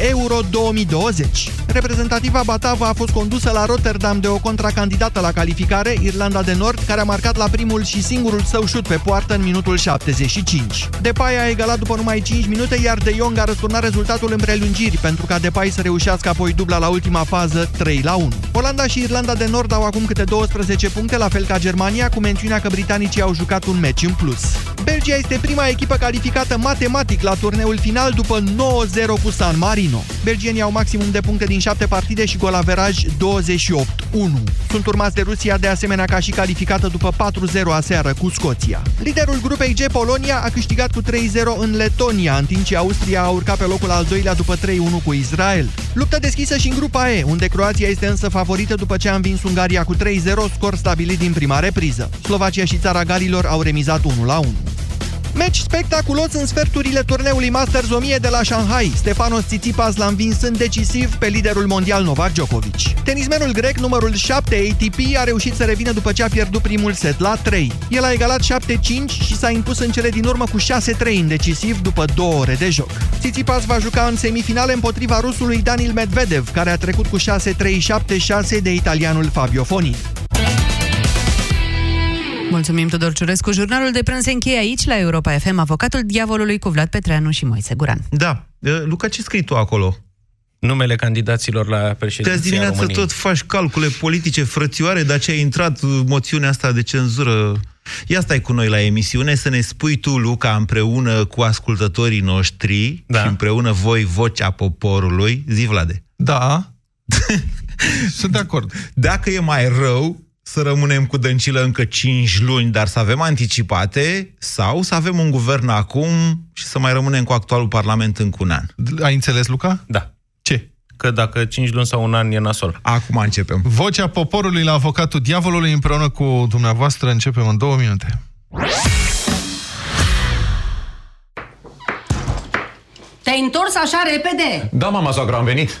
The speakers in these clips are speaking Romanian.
Euro 2020. Reprezentativa Batava a fost condusă la Rotterdam de o contracandidată la calificare, Irlanda de Nord, care a marcat la primul și singurul său șut pe poartă în minutul 75. Depay a egalat după numai 5 minute, iar De Jong a răsturnat rezultatul în prelungiri, pentru ca Depay să reușească apoi dubla la ultima fază 3 la 1. Olanda și Irlanda de Nord au acum câte 12 puncte, la fel ca Germania, cu mențiunea că britanicii au jucat un meci în plus. Belgia este prima echipă calificată matematic la turneul final după 9-0 cu San Marino. Belgienii au maximum de puncte din 7 partide și golaveraj 28-1. Sunt urmați de Rusia de asemenea ca și calificată după 4-0 aseară cu Scoția. Liderul grupei G, Polonia, a câștigat cu 3-0 în Letonia, în timp ce Austria a urcat pe locul al doilea după 3-1 cu Israel. Luptă deschisă și în grupa E, unde Croația este însă favorită după ce a învins Ungaria cu 3-0, scor stabilit din prima repriză. Slovacia și țara Galilor au remizat 1-1. Meci spectaculos în sferturile turneului Masters 1000 de la Shanghai. Stefanos Tsitsipas l-a învins în decisiv pe liderul mondial Novak Djokovic. Tenismenul grec, numărul 7 ATP, a reușit să revină după ce a pierdut primul set la 3. El a egalat 7-5 și s-a impus în cele din urmă cu 6-3 în decisiv după două ore de joc. Tsitsipas va juca în semifinale împotriva rusului Daniel Medvedev, care a trecut cu 6-3-7-6 de italianul Fabio Fonin. Mulțumim, Tudor Ciurescu. Jurnalul de prânz se încheie aici, la Europa FM, avocatul diavolului cu Vlad Petreanu și Moise Guran. Da. Luca, ce scrii tu acolo? Numele candidaților la președinția Te-azi dimineață României. tot faci calcule politice frățioare, dar ce a intrat moțiunea asta de cenzură. Ia stai cu noi la emisiune să ne spui tu, Luca, împreună cu ascultătorii noștri da. și împreună voi, vocea poporului. Zi, Vlade. Da. Sunt de acord. Dacă e mai rău, să rămânem cu dăncilă încă 5 luni, dar să avem anticipate, sau să avem un guvern acum și să mai rămânem cu actualul Parlament încă un an. Ai înțeles, Luca? Da. Ce? Că dacă 5 luni sau un an e nasol. Acum începem. Vocea poporului la avocatul diavolului împreună cu dumneavoastră începem în două minute. Te-ai întors așa repede? Da, mama soacră, am venit.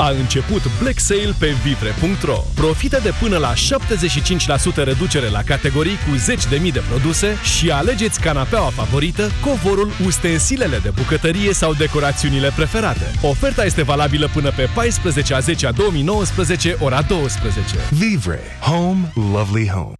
A început Black Sale pe Vivre.ro. Profită de până la 75% reducere la categorii cu zeci de mii de produse și alegeți canapeaua favorită, covorul, ustensilele de bucătărie sau decorațiunile preferate. Oferta este valabilă până pe 14 a 10 a 2019, ora 12. Vivre. Home, lovely home.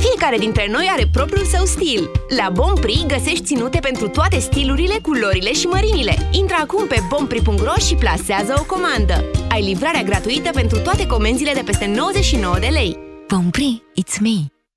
Fiecare dintre noi are propriul său stil. La Bompri găsești ținute pentru toate stilurile, culorile și mărimile. Intră acum pe bompri.ro și plasează o comandă. Ai livrarea gratuită pentru toate comenzile de peste 99 de lei. Bompri, it's me.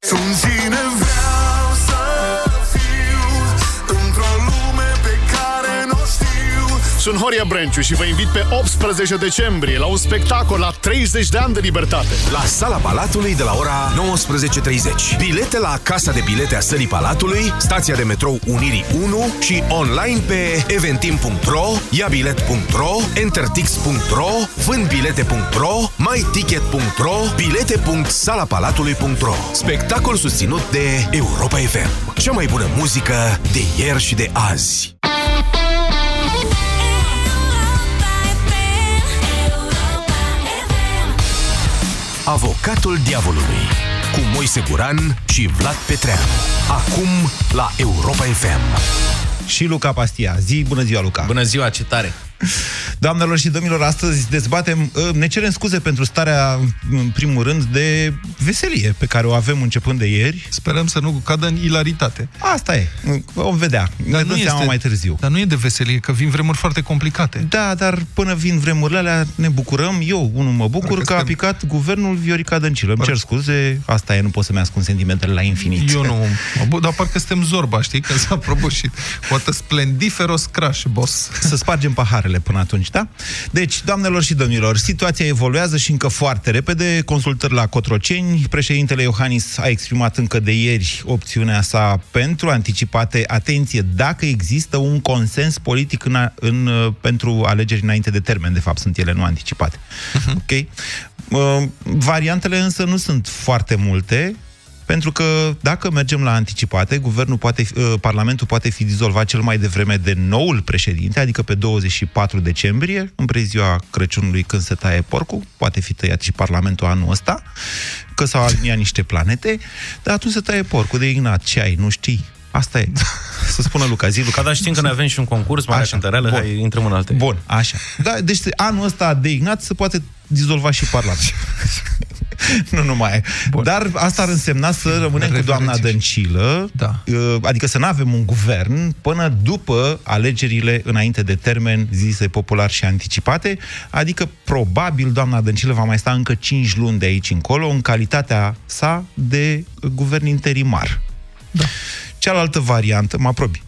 Sunt cine vreau Sunt Horia Brenciu și vă invit pe 18 decembrie la un spectacol la 30 de ani de libertate. La Sala Palatului de la ora 19.30. Bilete la Casa de Bilete a Sălii Palatului, stația de metrou Unirii 1 și online pe eventim.ro, iabilet.ro, entertix.ro, vândbilete.ro, myticket.ro, bilete.salapalatului.ro Spectacol susținut de Europa FM. Cea mai bună muzică de ieri și de azi. Avocatul diavolului cu Moise Guran și Vlad Petreanu Acum la Europa FM. Și Luca Pastia. Zi, bună ziua, Luca. Bună ziua, ce tare! Doamnelor și domnilor, astăzi dezbatem, ă, ne cerem scuze pentru starea, în primul rând, de veselie pe care o avem începând de ieri. Sperăm să nu cadă în ilaritate. Asta e, vom vedea, ne dăm seama mai târziu. Dar nu e de veselie, că vin vremuri foarte complicate. Da, dar până vin vremurile alea ne bucurăm. Eu, unul, mă bucur Parcă că a suntem- picat guvernul Viorica Dăncilă. Îmi cer scuze, asta e, nu pot să-mi ascund sentimentele la infinit. Eu nu mă bucur, dar parcă suntem zorba, știi? Că s-a prăbușit. Poate splendiferos crash, boss. Să spargem paharele până atunci, da? Deci, doamnelor și domnilor, situația evoluează și încă foarte repede. Consultări la Cotroceni. Președintele Iohannis a exprimat încă de ieri opțiunea sa pentru anticipate. Atenție, dacă există un consens politic în, a, în, uh, pentru alegeri înainte de termen, de fapt, sunt ele nu anticipate. Ok? Uh, variantele însă nu sunt foarte multe. Pentru că dacă mergem la anticipate, guvernul poate, fi- uh, Parlamentul poate fi dizolvat cel mai devreme de noul președinte, adică pe 24 decembrie, în preziua Crăciunului când se taie porcul, poate fi tăiat și Parlamentul anul ăsta, că s-au aliniat niște planete, dar atunci se taie porcul de Ignat. Ce ai, nu știi? Asta e. Să spună Luca, zi Luca. Dar știm că noi avem și un concurs, Marea Cântăreală, Bun. hai, intrăm în alte. Bun, așa. Da, deci anul ăsta de Ignat se poate dizolva și Parlamentul. nu numai. Bun. Dar asta ar însemna să rămânem cu doamna Dăncilă, da. adică să nu avem un guvern până după alegerile înainte de termen zise popular și anticipate, adică probabil doamna Dăncilă va mai sta încă 5 luni de aici încolo în calitatea sa de guvern interimar. Da. Cealaltă variantă, mă aprobi.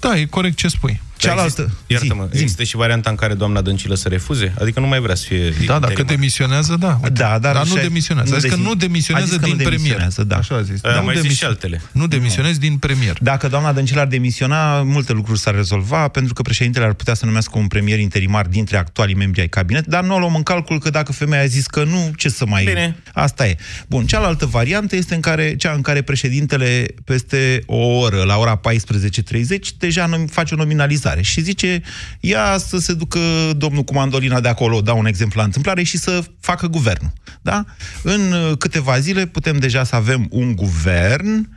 Da, e corect ce spui. Cealaltă. Iartă-mă, există și varianta în care doamna Dăncilă să refuze? Adică nu mai vrea să fie Da, dacă interimar. demisionează, da. Uite. Da, dar dar nu așa- demisionează. nu a zis că dezi- nu a demisionează zis că din nu premier. demisionează, da. Așa a zis. A, Nu mai zis demis- și altele. Nu demisionezi din premier. Dacă doamna Dăncilă ar demisiona, multe lucruri s-ar rezolva, pentru că președintele ar putea să numească un premier interimar dintre actualii membri ai cabinet, dar nu o luăm în calcul că dacă femeia a zis că nu, ce să mai... Bine. Asta e. Bun, cealaltă variantă este în care, cea în care președintele peste o oră, la ora 14.30, deja nom- face o nominalizare și zice, ia să se ducă domnul cu mandolina de acolo, dau un exemplu la întâmplare, și să facă guvernul. Da? În uh, câteva zile putem deja să avem un guvern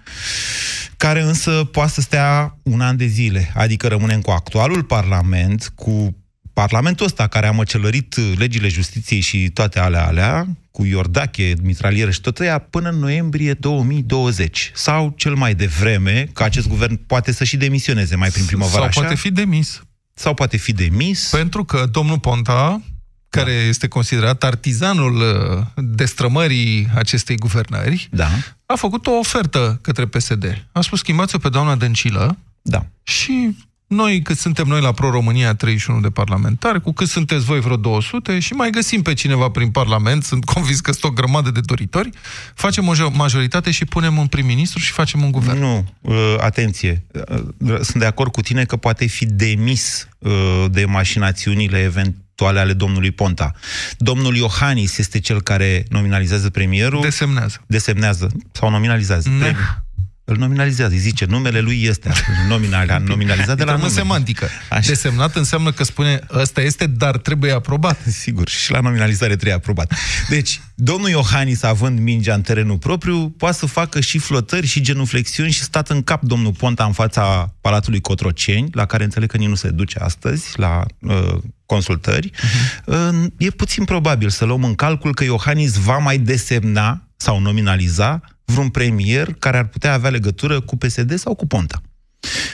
care însă poate să stea un an de zile. Adică rămânem cu actualul Parlament, cu Parlamentul ăsta care a măcelărit uh, legile justiției și toate alea alea, cu Iordache, mitralieră și tot ăia, până în noiembrie 2020. Sau cel mai devreme, că acest guvern poate să și demisioneze mai prin primăvară. Sau așa? poate fi demis. Sau poate fi demis. Pentru că domnul Ponta, care este considerat artizanul uh, destrămării acestei guvernări, da. a făcut o ofertă către PSD. A spus, schimbați-o pe doamna Dăncilă da. și noi, cât suntem noi la Pro-România, 31 de parlamentari, cu cât sunteți voi vreo 200 și mai găsim pe cineva prin Parlament, sunt convins că sunt o grămadă de doritori, facem o jo- majoritate și punem un prim-ministru și facem un guvern. Nu, uh, atenție, uh, sunt de acord cu tine că poate fi demis uh, de mașinațiunile eventuale ale domnului Ponta. Domnul Iohannis este cel care nominalizează premierul. Desemnează. Desemnează sau nominalizează. Ne. Premierul. Îl nominalizează, îi zice, numele lui este nominal, nominalizat de la Intrăm în nume. semantică. Desemnat înseamnă că spune ăsta este, dar trebuie aprobat. Sigur, și la nominalizare trebuie aprobat. Deci, domnul Iohannis, având mingea în terenul propriu, poate să facă și flotări și genuflexiuni și stat în cap domnul Ponta în fața Palatului Cotroceni, la care înțeleg că nici nu se duce astăzi, la uh, consultări. Uh, e puțin probabil să luăm în calcul că Iohannis va mai desemna sau nominaliza vreun premier care ar putea avea legătură cu PSD sau cu Ponta.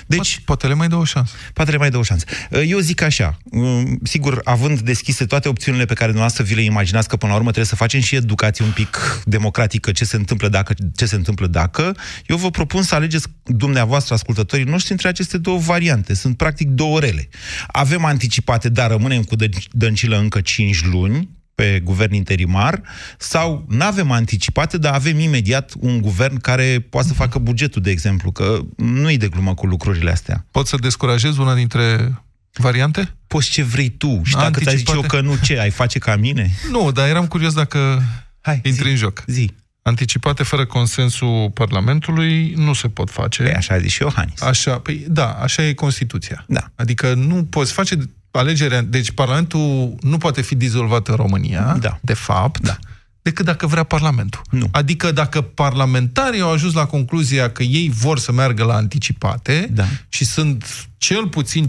Deci, poate le mai dă o șansă. Poate le mai dă o șansă. Eu zic așa, um, sigur, având deschise toate opțiunile pe care dumneavoastră vi le imaginați că până la urmă trebuie să facem și educație un pic democratică, ce se întâmplă dacă, ce se întâmplă dacă, eu vă propun să alegeți dumneavoastră, ascultătorii noștri, între aceste două variante. Sunt practic două rele. Avem anticipate, dar rămânem cu Dă- Dăncilă încă 5 luni, pe guvern interimar, sau nu avem anticipate, dar avem imediat un guvern care poate să facă bugetul, de exemplu, că nu-i de glumă cu lucrurile astea. Pot să descurajez una dintre variante? Poți ce vrei tu. Și dacă ți-a zice eu că nu, ce, ai face ca mine? Nu, dar eram curios dacă Hai, intri în joc. Zi. Anticipate fără consensul Parlamentului nu se pot face. Păi așa a zis și Iohannis. Așa, păi, da, așa e Constituția. Da. Adică nu poți face alegerea... Deci Parlamentul nu poate fi dizolvat în România, da. de fapt, da. decât dacă vrea Parlamentul. Nu. Adică dacă parlamentarii au ajuns la concluzia că ei vor să meargă la anticipate da. și sunt cel puțin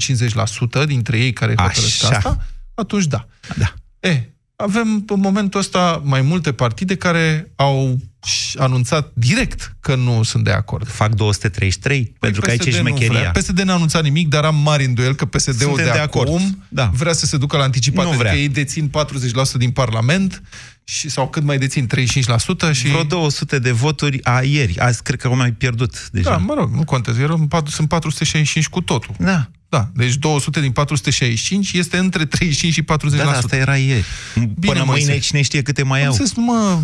50% dintre ei care hotărăsc Așa. asta, atunci da. da. E, avem în momentul ăsta mai multe partide care au și anunțat direct că nu sunt de acord. Fac 233, pentru că aici e șmecheria. PSD n-a anunțat nimic, dar am mari îndoiel că PSD-ul de, Suntem de acum acord. Da. vrea să se ducă la anticipat. Nu Adică vrea. ei dețin 40% din Parlament și, sau cât mai dețin, 35% și... Vreo 200 de voturi a ieri. Azi cred că au mai pierdut deja. Da, mă rog, nu contează. Erau patru- Sunt 465 cu totul. Da. Da, deci 200 din 465 este între 35 și 40%. Da, da, asta era ieri. Până mâine Moise. cine știe câte mai Am au. zis, mă,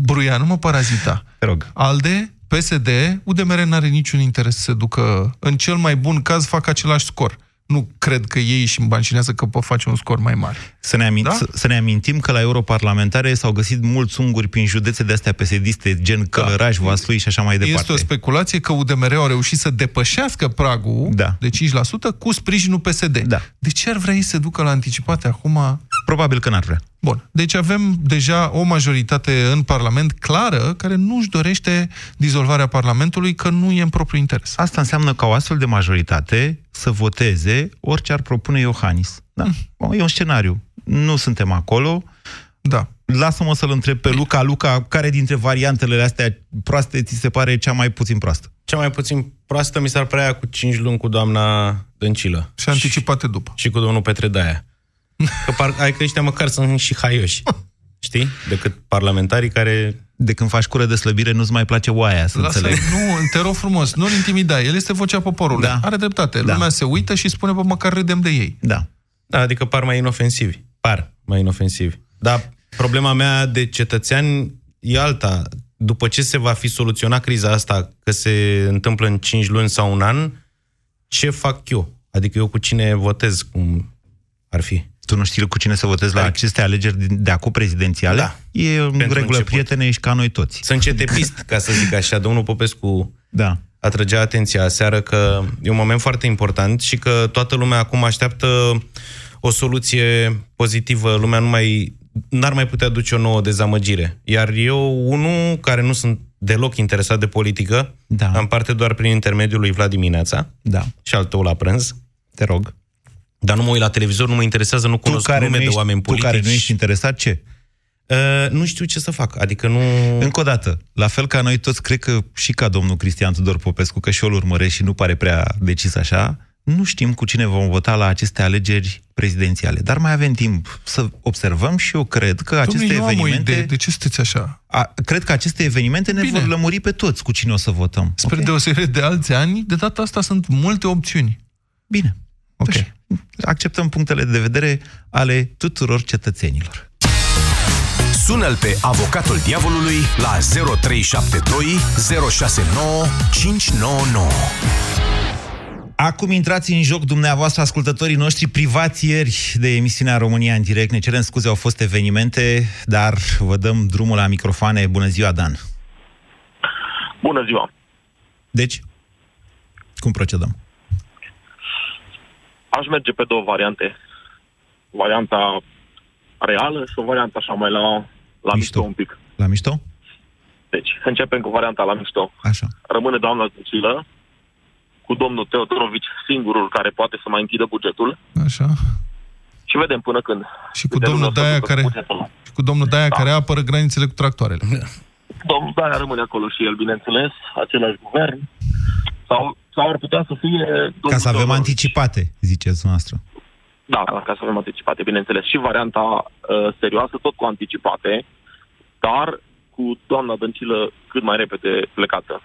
Bruia, nu mă parazita. Te rog. ALDE, PSD, UDMR n-are niciun interes să se ducă, în cel mai bun caz, fac același scor. Nu cred că ei își îmbancinează că pot face un scor mai mare. Să ne, amin- Da? să, să ne amintim că la europarlamentare s-au găsit mulți unguri prin județe de astea pesediste, gen Călăraș, Vaslui și așa mai departe. Da. Este o speculație că UDMR au reușit să depășească pragul Da. de 5% cu sprijinul PSD. Da. De ce ar vrea ei să se ducă la anticipate acum? Probabil că n-ar vrea. Bun. Deci avem deja o majoritate în Parlament clară care nu-și dorește dizolvarea Parlamentului, că nu e în propriu interes. Asta înseamnă ca o astfel de majoritate să voteze orice ar propune Iohannis. Da? Mm. E un scenariu. Nu suntem acolo. Da. Lasă-mă să-l întreb pe Luca. Luca, care dintre variantele astea proaste ți se pare cea mai puțin proastă? Cea mai puțin proastă mi s-ar părea cu 5 luni cu doamna Dăncilă. Și anticipate după. Și cu domnul Petre Daia. Că par, ai că ăștia măcar sunt și haioși. Știi? Decât parlamentarii care... De când faci cură de slăbire, nu-ți mai place oaia, să Lasă, înțeleg. nu, te rog frumos, nu-l intimida. El este vocea poporului. Da. Are dreptate. Da. Lumea se uită și spune, bă, măcar râdem de ei. Da. Da, adică par mai inofensivi. Par mai inofensivi. Dar problema mea de cetățean e alta. După ce se va fi soluționat criza asta, că se întâmplă în 5 luni sau un an, ce fac eu? Adică eu cu cine votez, cum ar fi? Tu nu știi cu cine să votezi la aceste alegeri din- de acum prezidențiale? Da. E în Pentru regulă, început. prietene, ești ca noi toți. Sunt cetepist, ca să zic așa. Domnul Popescu Da. atrăgea atenția aseară că e un moment foarte important și că toată lumea acum așteaptă o soluție pozitivă. Lumea nu mai n-ar mai putea duce o nouă dezamăgire. Iar eu, unul care nu sunt deloc interesat de politică, da. am parte doar prin intermediul lui Vlad dimineața da. și al tău la prânz. Te rog. Dar nu mă uit la televizor, nu mă interesează, nu cunosc care nume nu de ești- oameni tu politici. care nu ești interesat, ce? Uh, nu știu ce să fac. Adică nu... Încă o dată, la fel ca noi toți, cred că și ca domnul Cristian Tudor Popescu, că și eu îl urmăresc și nu pare prea decis așa, nu știm cu cine vom vota la aceste alegeri prezidențiale. Dar mai avem timp să observăm și eu cred că aceste Dom'le, eu am o evenimente... idee. De ce sunteți așa? A, cred că aceste evenimente ne Bine. vor lămuri pe toți cu cine o să votăm. Spre deosebire de alți ani, de data asta sunt multe opțiuni. Bine. Ok. Acceptăm punctele de vedere ale tuturor cetățenilor. Sună-l pe avocatul diavolului la 0372 069 599. Acum intrați în joc dumneavoastră, ascultătorii noștri privați ieri de emisiunea România în direct. Ne cerem scuze, au fost evenimente, dar vă dăm drumul la microfoane. Bună ziua, Dan! Bună ziua! Deci, cum procedăm? Aș merge pe două variante. Varianta reală și o variantă așa mai la, la mișto. mișto un pic. La mișto? Deci, începem cu varianta la mișto. Așa. Rămâne doamna Dăncilă cu domnul Teodorovici singurul care poate să mai închidă bugetul Așa. și vedem până când. Și cu Câte domnul luni o să Daia ducă care, bugetul. și cu domnul Daia care apără granițele cu tractoarele. Domnul Daia rămâne acolo și el, bineînțeles, același guvern. Sau, sau ar putea să fie... Ca domnul să avem Teodorovici. anticipate, ziceți noastră. Da, ca să avem anticipate, bineînțeles. Și varianta uh, serioasă, tot cu anticipate, dar cu doamna Dăncilă cât mai repede plecată.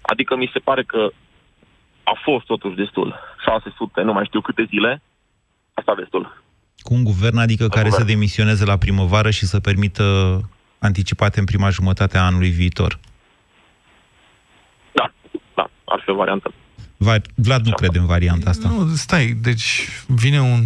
Adică mi se pare că a fost totuși destul. 600, nu mai știu câte zile. Asta destul. Cu un guvern, adică care guvern. să demisioneze la primăvară și să permită anticipate în prima jumătate a anului viitor. Da, da, ar fi o variantă. Va- Vlad nu crede în varianta asta. Nu, stai, deci vine un...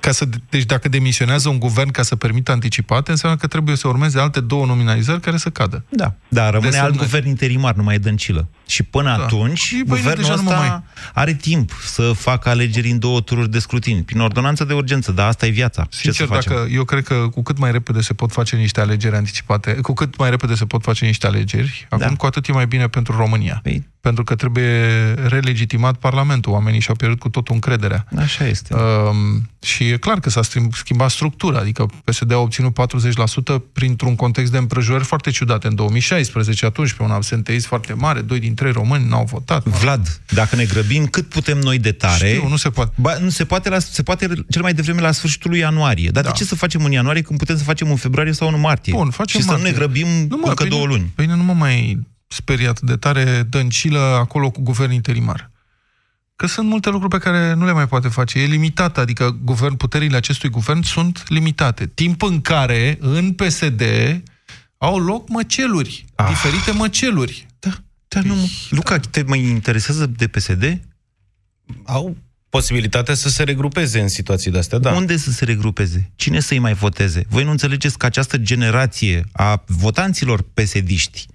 Ca să, deci dacă demisionează un guvern ca să permită anticipate, înseamnă că trebuie să urmeze alte două nominalizări care să cadă. Da, da rămâne Desemnări. alt guvern interimar, nu mai e dăncilă. Și până Da. atunci, Și pâine guvernul deja nu mă ăsta mai- are timp să facă alegeri în două tururi de scrutin, prin ordonanță de urgență, dar asta e viața. Ce Sincer, să facem? dacă eu cred că cu cât mai repede se pot face niște alegeri anticipate, cu cât mai repede se pot face niște alegeri, Da. acum cu atât e mai bine pentru România. Păi- Pentru că trebuie relegitimat Parlamentul. Oamenii și-au pierdut cu totul încrederea. Așa este. Um, și e clar că s-a schimb- schimbat structura, adică PSD a obținut 40% printr-un context de împrejurări foarte ciudate în 2016, atunci pe un absenteism foarte mare, doi din trei români n-au votat. Vlad, dacă ne grăbim, cât putem noi de tare... Știu, nu se poate. Ba, nu se poate, la, se poate cel mai devreme la sfârșitul lui ianuarie. Dar Da. de ce să facem în ianuarie când putem să facem în februarie sau în martie? Bun, facem și să nu ne martie. grăbim Nu, mă, încă pe două mine- luni. Pe mine nu mă mai speriat de tare dăncilă acolo cu guvern interimar. Că sunt multe lucruri pe care nu le mai poate face. E limitată, adică guvern, puterile acestui guvern sunt limitate. Timp în care, în PSD, au loc măceluri, ah. diferite măceluri. Da, dar nu... Luca, te mai interesează de PSD? Au posibilitatea să se regrupeze în situații de astea, da. Unde să se regrupeze? Cine să-i mai voteze? Voi nu înțelegeți că această generație a votanților pesediști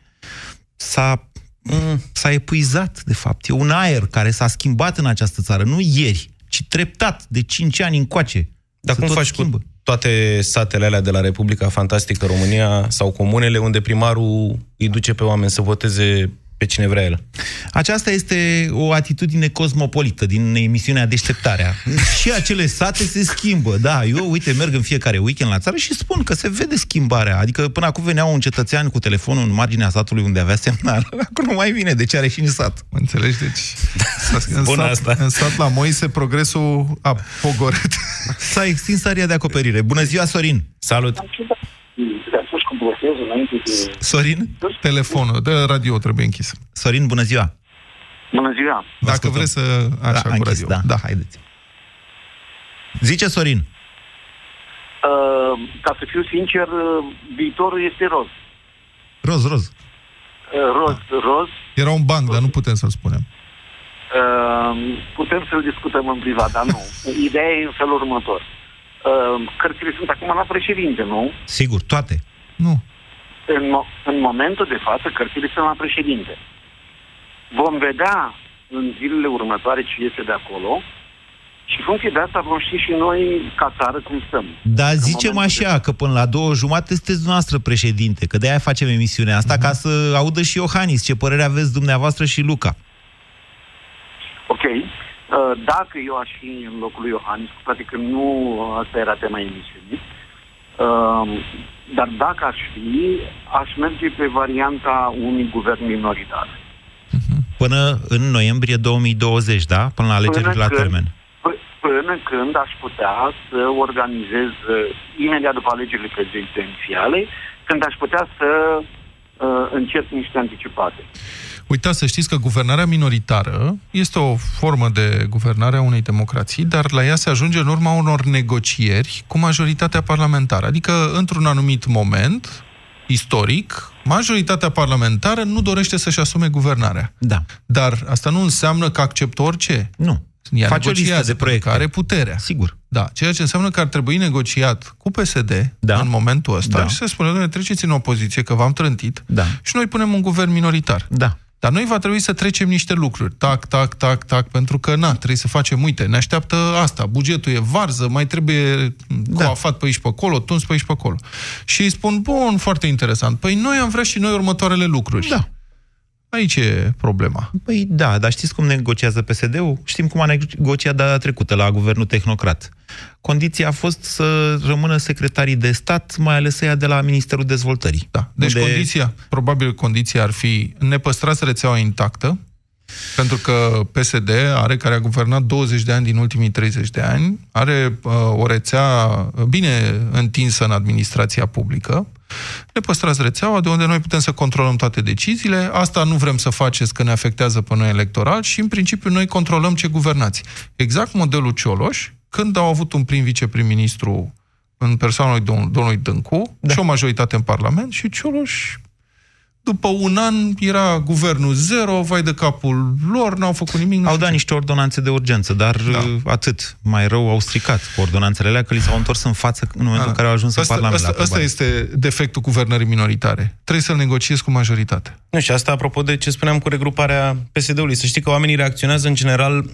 s-a, mm, s-a epuizat, de fapt. E un aer care s-a schimbat în această țară, nu ieri, ci treptat, de 5 ani încoace. Dar Se cum tot faci schimbă. cu toate satele alea de la Republica Fantastică România sau comunele unde primarul îi duce pe oameni să voteze pe cine vrea el? Aceasta este o atitudine cosmopolită din emisiunea Deșteptarea. și acele sate se schimbă. Da, eu, uite, merg în fiecare weekend la țară și spun că se vede schimbarea. Adică până acum venea un cetățean cu telefonul în marginea satului unde avea semnal. Acum nu mai vine, deci are și în sat. Înțelegi? Deci, în, Bună sat, asta. în sat la Moise, progresul a pogoret. S-a extins aria de acoperire. Bună ziua, Sorin! Salut! Sorin? Telefonul, de radio trebuie închis. Sorin, bună ziua! Bună ziua! Dacă vreți să... Așa, Da, cu închis, radio. da. da. Haideți. Zice Sorin. Uh, ca să fiu sincer, uh, viitorul este roz. Roz, roz. Uh, roz, roz. Era un banc, dar nu putem să-l spunem. Uh, putem să-l discutăm în privat, dar nu. Ideea e în felul următor. Uh, cărțile sunt acum la președinte, nu? Sigur, toate. Nu. În, mo- în momentul de față, cărțile sunt la președinte. Vom vedea în zilele următoare ce este de acolo și în funcție de asta vom ști și noi, ca țară, cum stăm. Dar În zicem momentul așa, că până la două jumate sunteți dumneavoastră președinte, că de-aia facem emisiunea asta, Mhm. ca să audă și Iohannis ce părere aveți dumneavoastră și Luca. Ok. Uh, Dacă eu aș fi în locul lui Iohannis, cu toate că nu asta era tema emisiunii, uh, dar dacă aș fi, aș merge pe varianta unui guvern minoritar. Până în noiembrie 2020, da? Până la alegerile la când, termen. p- până când aș putea să organizez, uh, imediat după alegerile prezidențiale, când aș putea să uh, încep niște anticipate. Uitați, să știți că guvernarea minoritară este o formă de guvernare a unei democrații, dar la ea se ajunge în urma unor negocieri cu majoritatea parlamentară. Adică, într-un anumit moment istoric, majoritatea parlamentară nu dorește să-și asume guvernarea. Da. Dar asta nu înseamnă că acceptă orice. Nu. Ea Face o listă negociază, de pentru proiecte. că are puterea. Sigur. Da, ceea ce înseamnă că ar trebui negociat cu PSD Da. în momentul ăsta Da. și să spune, doamne, treceți în opoziție, că v-am trântit Da. și noi punem un guvern minoritar. Da. Dar noi va trebui să trecem niște lucruri. Tac, tac, tac, tac, pentru că, na, trebuie să facem, uite, ne așteaptă asta, bugetul e varză, mai trebuie da. coafat pe aici pe acolo, tuns pe aici pe acolo. Și îi spun, bun, foarte interesant, păi noi am vrea și noi următoarele lucruri. Da. Aici e problema. Păi da, dar știți cum negociază PSD-ul? Știm cum a negociat data trecută la guvernul tehnocrat. Condiția a fost să rămână secretarii de stat, mai ales ea de la Ministerul Dezvoltării. Da. Deci unde... condiția, probabil condiția ar fi ne păstrați rețeaua intactă, pentru că PSD are, care a guvernat 20 de ani din ultimii 30 de ani, are uh, o rețea bine întinsă în administrația publică, ne păstrați rețeaua de unde noi putem să controlăm toate deciziile. Asta nu vrem să faceți că ne afectează pe noi electoral și, în principiu, noi controlăm ce guvernați. Exact modelul Cioloș, când au avut un prim viceprim-ministru în persoana lui domn, domnului Dâncu da. și o majoritate în Parlament și Cioloș după un an era guvernul zero, vai de capul lor, n-au făcut nimic. Au dat niște ordonanțe de urgență, dar da. atât. Mai rău au stricat cu ordonanțele alea, că li s-au întors în față în momentul da. în care au ajuns asta, în Parlament. Asta, asta este defectul guvernării minoritare. Trebuie să-l negociezi cu majoritate. Nu, și asta apropo de ce spuneam cu regruparea PSD-ului. Să știi că oamenii reacționează în general,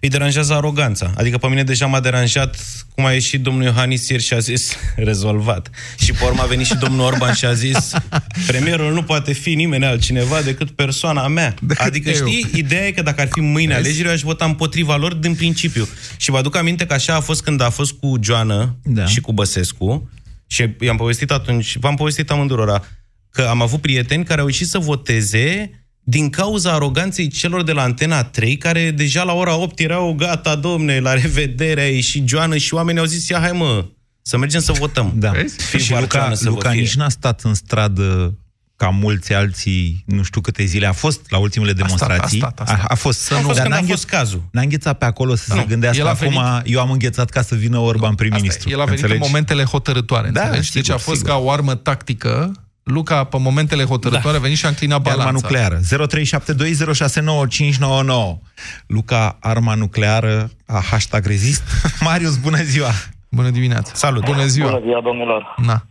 îi deranjează aroganța. Adică pe mine deja m-a deranjat cum a ieșit domnul Iohannis ieri și a zis rezolvat. Și pe urmă a venit și domnul Orban și a zis premierul nu poate fi nimeni altcineva decât persoana mea. Decât adică, eu. știi, ideea e că dacă ar fi mâine alegeri, eu aș vota împotriva lor din principiu. Și vă aduc aminte că așa a fost când a fost cu Joana da. și cu Băsescu și i-am povestit atunci, v-am povestit amândurora, că am avut prieteni care au ieșit să voteze din cauza aroganței celor de la Antena 3, care deja la ora 8 erau gata, domne, la revedere, a ieșit Joană și oamenii au zis, ia hai mă, să mergem să votăm. Da. Și Luca, să Luca nici n-a stat în stradă ca mulți alții, nu știu câte zile a fost la ultimele demonstrații. A, stat, a, stat, a, a, a fost, a fost dar n-a fost cazul. N-a înghețat pe acolo să da. se gândească El a acum, venit- eu am înghețat ca să vină Orban prim-ministru. El a venit Înțelegi? în momentele hotărătoare, Da, înțelegi? sigur, deci a fost sigur. ca o armă tactică. Luca, pe momentele hotărătoare, a venit și a înclinat Arma balanța. nucleară. 0372069599. Luca, arma nucleară a hashtag rezist. Marius, bună ziua! Bună dimineața! Salut! Bună ziua! Bună ziua, domnilor! Na.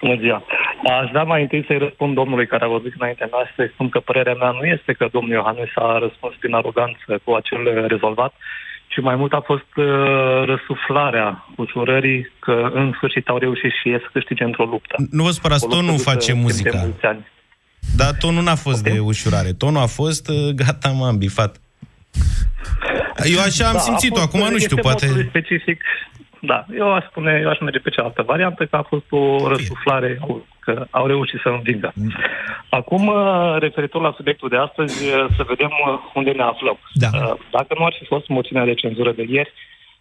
Bună ziua! Aș vrea mai întâi să-i răspund domnului care a vorbit înainte mea și să-i spun că părerea mea nu este că domnul Iohannis a răspuns prin aroganță cu acel rezolvat, ci mai mult a fost uh, răsuflarea ușurării că în sfârșit au reușit și ei să câștige într-o luptă. Nu vă spărați, O luptă tonul după face timp de muzica. mulți ani. Dar tonul n-a fost de ușurare. Tonul a fost, uh, gata, m-am bifat. Eu așa am Da, a simțit-o, fost- acum nu știu, este poate... modul specific. Da, eu aș spune, eu aș merge pe cealaltă variantă, că a fost o răsuflare, au- că au reușit să învingă. Acum, uh, referitor la subiectul de astăzi, uh, să vedem uh, unde ne aflăm. Da. Uh, Dacă nu ar fi fost moțiunea de cenzură de ieri,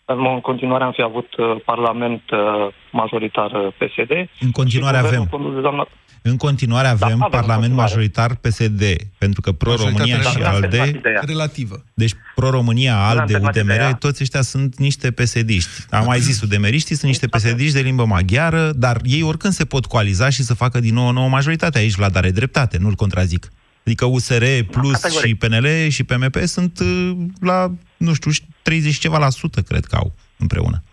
în în continuare am fi avut uh, parlament uh, majoritar uh, PSD. În continuare și guvernul avem. condus de doamna... În continuare avem avem în Parlament continuare. majoritar PSD, pentru că Pro-România Majoritatea și relativă. ALDE... Ideea. Relativă. Deci Pro-România, ALDE, alternativă UDMR, ea. toți ăștia sunt niște PSD-iști. Am mai zis UDMR-iștii, sunt niște PSD-iști de limbă maghiară, dar ei oricând se pot coaliza și să facă din nou o nouă majoritate. Aici Vlad are dreptate, nu-l contrazic. Adică USR plus categoric. și PNL și PMP sunt uh, la, nu știu, 30 și ceva la sută, cred că au împreună.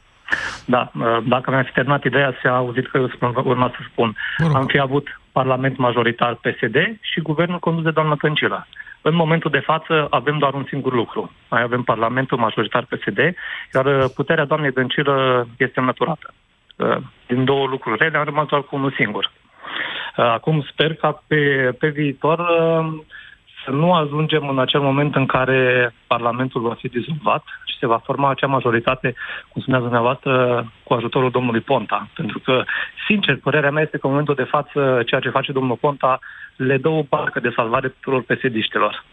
Da, uh, dacă mi-a fi terminat ideea, se-a auzit că spun- urma să spun. Am fi avut Parlament majoritar PSD și guvernul condus de doamna Tăncilă. În momentul de față avem doar un singur lucru. Mai avem Parlamentul majoritar PSD, iar uh, puterea doamnei Dăncilă este înlăturată. Uh, Din două lucruri rele am rămas doar cu unul singur. Uh, Acum sper ca pe, pe viitor uh, să nu ajungem în acel moment în care Parlamentul va fi dizolvat și se va forma acea majoritate, cum spuneați dumneavoastră, cu ajutorul domnului Ponta. Pentru că, sincer, părerea mea este că în momentul de față ceea ce face domnul Ponta le dă o barcă de salvare tuturor pesediștilor.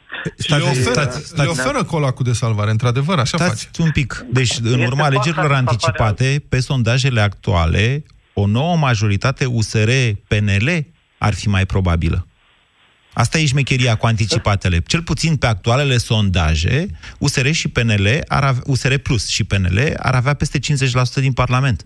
Le oferă, le oferă colacul de salvare, într-adevăr, așa face. Stați un pic. Deci, în Este urma alegerilor partea- anticipate, pe sondajele actuale, o nouă majoritate USR-PNL ar fi mai probabilă. Asta e șmecheria cu anticipatele. Cel puțin pe actualele sondaje, USR și PNL, ar avea, USR Plus și PNL ar avea peste 50% din Parlament.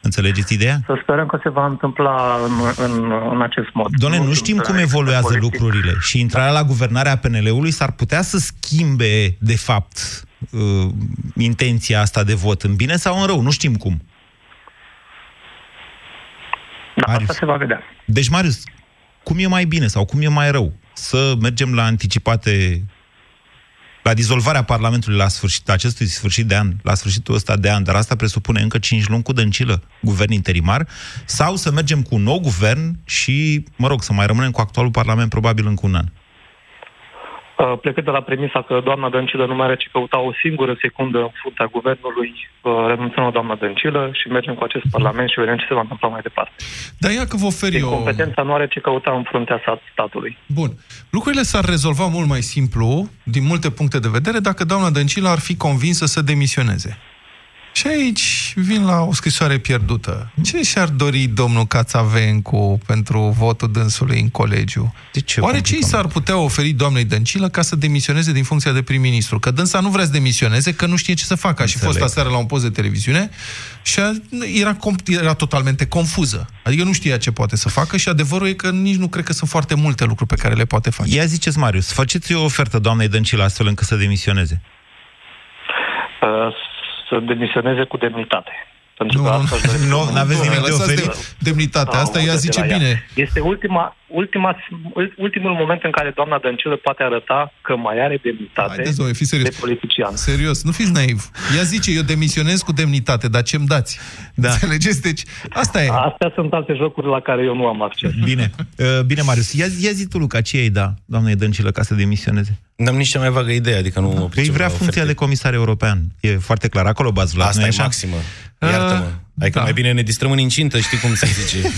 Înțelegeți ideea? Să sperăm că se va întâmpla în, în, în acest mod. Doamne, nu știm cum evoluează lucrurile și intrarea la guvernarea PNL-ului s-ar putea să schimbe, de fapt, uh, intenția asta de vot în bine sau în rău. Nu știm cum. Da, asta se va vedea. Deci, Marius, cum e mai bine sau cum e mai rău? Să mergem la anticipate, la dizolvarea Parlamentului la sfârșit, acestui sfârșit de an, la sfârșitul ăsta de an, dar asta presupune încă 5 luni cu dăncilă, guvern interimar, sau să mergem cu un nou guvern și, mă rog, să mai rămânem cu actualul Parlament probabil încă un an. Uh, Plecând de la premisa că doamna Dăncilă nu mai are ce căuta o singură secundă în fruntea guvernului, uh, renunțăm la doamna Dăncilă și mergem cu acest parlament și vedem ce se va întâmpla mai departe. Dar ia că vă ofer Din eu... competența nu are ce căuta în fruntea sa- statului. Bun. Lucrurile s-ar rezolva mult mai simplu, din multe puncte de vedere, dacă doamna Dăncilă ar fi convinsă să demisioneze. Și aici vin la o scrisoare pierdută. Ce și-ar dori domnul Cațavencu pentru votul dânsului în colegiu? De ce Oare ce i s-ar putea oferi doamnei Dăncilă ca să demisioneze din funcția de prim-ministru? Că dânsa nu vrea să demisioneze, că nu știe ce să facă. Aș și fost aseară la un post de televiziune și a, era, com- era totalmente confuză. Adică nu știa ce poate să facă și adevărul e că nici nu cred că sunt foarte multe lucruri pe care le poate face. Ia ziceți, Marius, faceți o ofertă doamnei Dăncilă astfel încât să demisioneze. Uh, să demisioneze cu demnitate. Pentru Nu, că nu, asta își dorește nu, omul. n-aveți nimic de Lăsați oferit? de- demnitate. Asta ea Auzi zice de la ea. bine. Este ultima, ultima, ultimul moment în care doamna Dăncilă poate arăta că mai are demnitate Haideți, domnule, fiți serios. de politician. Serios, nu fiți naiv. Ea zice, eu demisionez cu demnitate, dar ce-mi dați? Da. Înțelegeți? Deci, asta e. Astea sunt alte jocuri la care eu nu am acces. Bine. Uh, bine, Marius. Ia, ia zi tu, Luca, ce ei da doamnei Dăncilă ca să demisioneze? N-am nici cea mai vagă idee, adică nu... Că îi vrea funcția de comisar european. E foarte clar. Acolo bați Vlad, Asta nu e așa? maximă. Iartă-mă. Adică da. mai bine ne distrăm în incintă, știi cum se zice.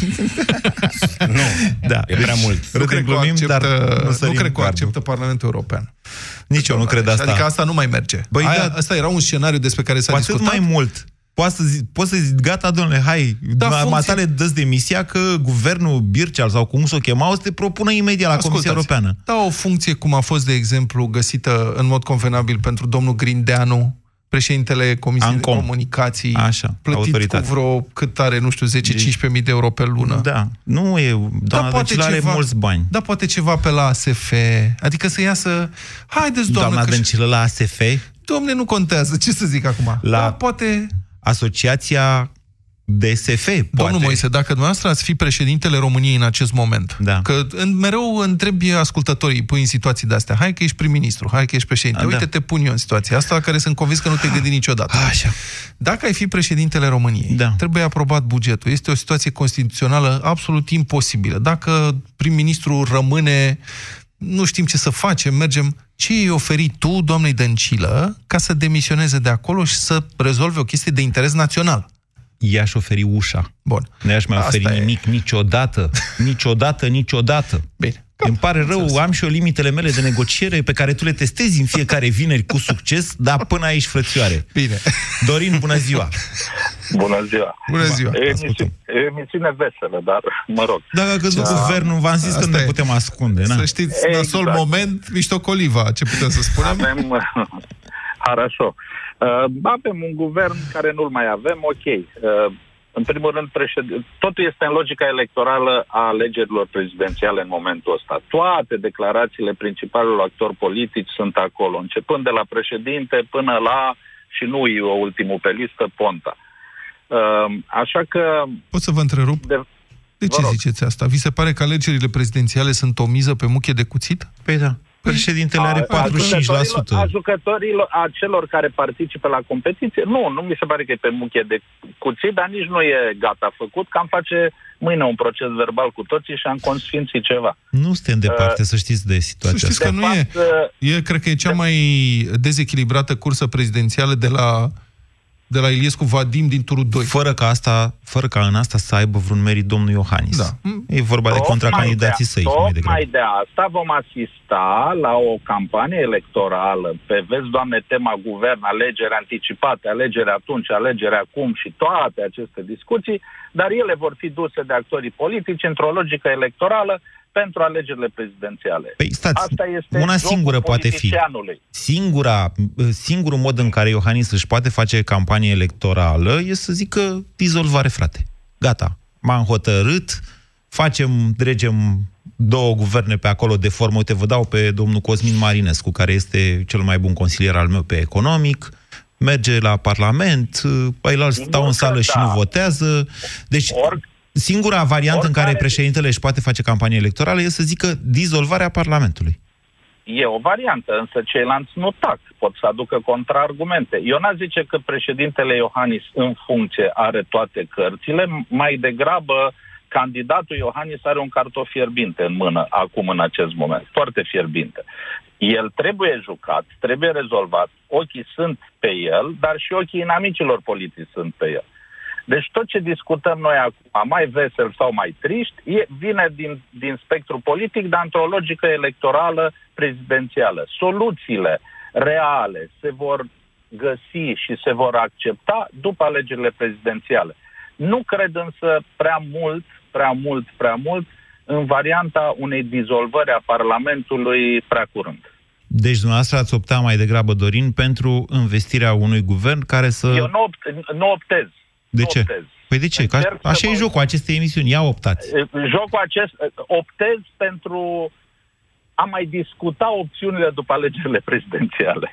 nu, Da. e prea mult. Nu cred că o glumim, acceptă, dar nu nu, sărim cred că o gardul. acceptă Parlamentul European. Nici eu nu cred asta. Adică asta nu mai merge. Băi, Aia, da. Asta era un scenariu despre care s-a Cu atât discutat. mai mult. Poți să, zi, poți să zici, gata, domnule, hai, Da, da, funcție- matale dă demisia că guvernul Birceal sau cum s-o chema o să te propună imediat la Comisia Ascultați, Europeană. Da, o funcție cum a fost, de exemplu, găsită în mod convenabil pentru domnul Grindeanu, președintele Comisiei Ancom. de Comunicații, Așa, plătit autoritate. cu vreo, cât are, nu știu, 10-15 mii de euro pe lună. Da, nu e, doamna poate Dăncilă are ceva- mulți bani. Da, poate ceva pe la ASF, adică să iasă... Haideți, doamnă, Doamna că... Dăncilă la ASF, Domne, nu contează, ce să zic acum? La- Da, poate... Asociația DSF, poate. Domnul Moise, dacă dumneavoastră ați fi președintele României în acest moment, Da. că în, mereu întrebi ascultătorii, pui în situații de-astea, hai că ești prim-ministru, hai că ești președinte, A, uite, da. te pun eu în situația asta, la care sunt convins că nu te gândi niciodată. Așa. Dacă ai fi președintele României, Da. trebuie aprobat bugetul. Este o situație constituțională absolut imposibilă. Dacă prim-ministru rămâne, nu știm ce să facem, mergem... Ce îi oferi tu, doamnei Dăncilă, ca să demisioneze de acolo și să rezolve o chestie de interes național? I-aș oferi ușa. Bun. Nu i-aș mai Asta oferi e. nimic niciodată. Niciodată, niciodată. Bine. Îmi pare rău, am și eu limitele mele de negociere pe care tu le testezi în fiecare vineri cu succes, dar până aici, frățioare. Bine. Dorin, bună ziua! Bună ziua! Bună ziua! E emisiune, e emisiune veselă, dar mă rog. Dacă a căzut Da. guvernul, v-am zis că Asta nu ne e. putem ascunde. Na. Să știți, Exact. nasol moment, mișto coliva, ce putem să spunem? Avem Harașo. Uh, avem un guvern care nu-l mai avem, ok. Uh, în primul rând, președ... totul este în logica electorală a alegerilor prezidențiale în momentul ăsta. Toate declarațiile principalilor actori politici sunt acolo, începând de la președinte până la, și nu e ultimul pe listă, Ponta. Uh, așa că... Pot să vă întrerup? De... De ce Vă rog. ziceți asta? Vi se pare că alegerile prezidențiale sunt o miză pe muche de cuțit? Păi da. Președintele are A- a 45%. jucătorilor- A jucătorilor, a celor care participă la competiție, nu, nu mi se pare că e pe muche de cuțit, dar nici nu e gata făcut, că am face mâine un proces verbal cu toții și am consfințit ceva. Nu suntem departe, să știți de Să situația știți asta. că nu e. E, cred că e cea mai dezechilibrată cursă prezidențială de la, de la Iliescu Vadim din turul 2. Fără ca, asta, fără ca în asta să aibă vreun merit domnul Iohannis. Da. E vorba de Tocmai contracandidații de- săi. mai degrabă. Tocmai de asta vom asista la o campanie electorală pe, vezi, doamne, tema guvern, alegeri anticipate, alegeri atunci, alegeri acum și toate aceste discuții, dar ele vor fi duse de actorii politici într-o logică electorală pentru alegerile prezidențiale. Păi stați, Asta este una jocul singură poate fi. politicianului. Singura, singurul mod în care Iohannis își poate face campanie electorală e să zică dizolvare, frate. Gata, m-am hotărât, facem, dregem două guverne pe acolo de formă. Uite, vă dau pe domnul Cosmin Marinescu, care este cel mai bun consilier al meu pe economic, merge la Parlament, ei stau în sală și da. nu votează. Deci, singura variantă în care oricare- președintele își poate face campanie electorală e să zică dizolvarea Parlamentului. E o variantă, însă ceilalți nu tac. Pot să aducă contraargumente. Eu n-aș zice că președintele Iohannis în funcție are toate cărțile, mai degrabă candidatul Iohannis are un cartof fierbinte în mână acum în acest moment, foarte fierbinte. El trebuie jucat, trebuie rezolvat, ochii sunt pe el, dar și ochii inamicilor politici sunt pe el. Deci tot ce discutăm noi acum, mai vesel sau mai triști, e, vine din, din spectru politic, dar într-o logică electorală prezidențială. Soluțiile reale se vor găsi și se vor accepta după alegerile prezidențiale. Nu cred însă prea mult, prea mult, prea mult în varianta unei dizolvări a Parlamentului prea curând. Deci dumneavoastră ați opta mai degrabă, Dorin, pentru investirea unui guvern care să... Eu nu, opt, nu optez. De nu ce? Optez. Păi de ce? Că Încerc să așa e vă- jocul acestei emisiuni. Ia optați. Jocul acest, optez pentru a mai discuta opțiunile după alegerile prezidențiale.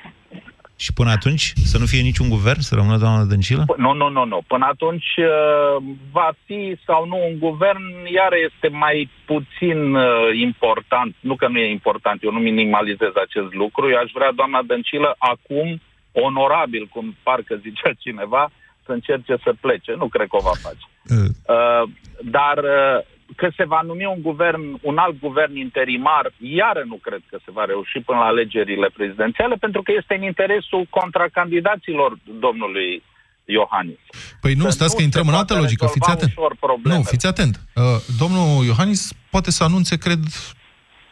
Și până atunci să nu fie niciun guvern, să rămână doamna Dăncilă? P- Nu, nu, nu, nu. Până atunci uh, va fi sau nu un guvern, iar este mai puțin uh, important. Nu că nu e important, eu nu minimalizez acest lucru. Eu aș vrea, doamna Dăncilă, acum, onorabil, cum parcă zicea cineva, să încerce să plece. Nu cred că o va face. Uh, dar uh, că se va numi un guvern, un alt guvern interimar, iară nu cred că se va reuși până la alegerile prezidențiale, pentru că este în interesul contracandidaților domnului Iohannis. Păi nu, Să stați nu că intrăm se în altă poată logică, fiți rezolva atent. ușor problemele. Nu, fiți atent. Uh, domnul Iohannis poate să anunțe, cred,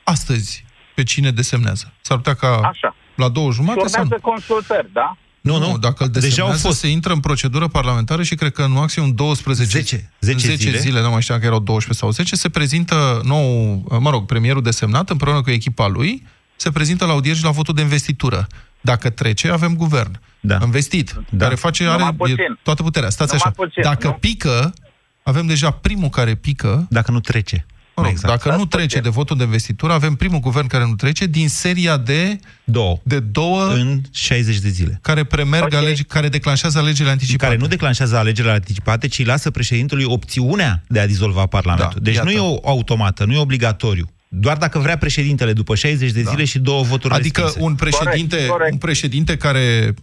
astăzi pe cine desemnează. S-ar putea ca Așa. la două Și jumate sau urmează nu? consultări, da? Nu, nu, dacă îl Deja au desemnează, fost. se intră în procedură parlamentară și cred că în maximum 12 10, 10 10 zile. zile, nu mai știam că erau 12 sau 10, se prezintă nou, mă rog, premierul desemnat împreună cu echipa lui, se prezintă la audieri și la votul de investitură. Dacă trece, avem guvern. Da. Investit, Da. care face, Numai are puțin. e toată puterea. Stați Numai așa. puțin, Dacă nu? pică, avem deja primul care pică. Dacă nu trece. Mă rog, Exact. Dacă nu trece de votul de investitură, avem primul guvern care nu trece din seria de Două. de două În 60 de zile. care premerg Ok. alegi, care declanșează alegerile anticipate. Care nu declanșează alegerile anticipate, ci lasă președintelui opțiunea de a dizolva Parlamentul. Da, deci iată. nu e o automată, nu e obligatoriu. Doar dacă vrea președintele după 60 de zile și două voturi Adică respinse. un președinte, Corect, corect. un președinte care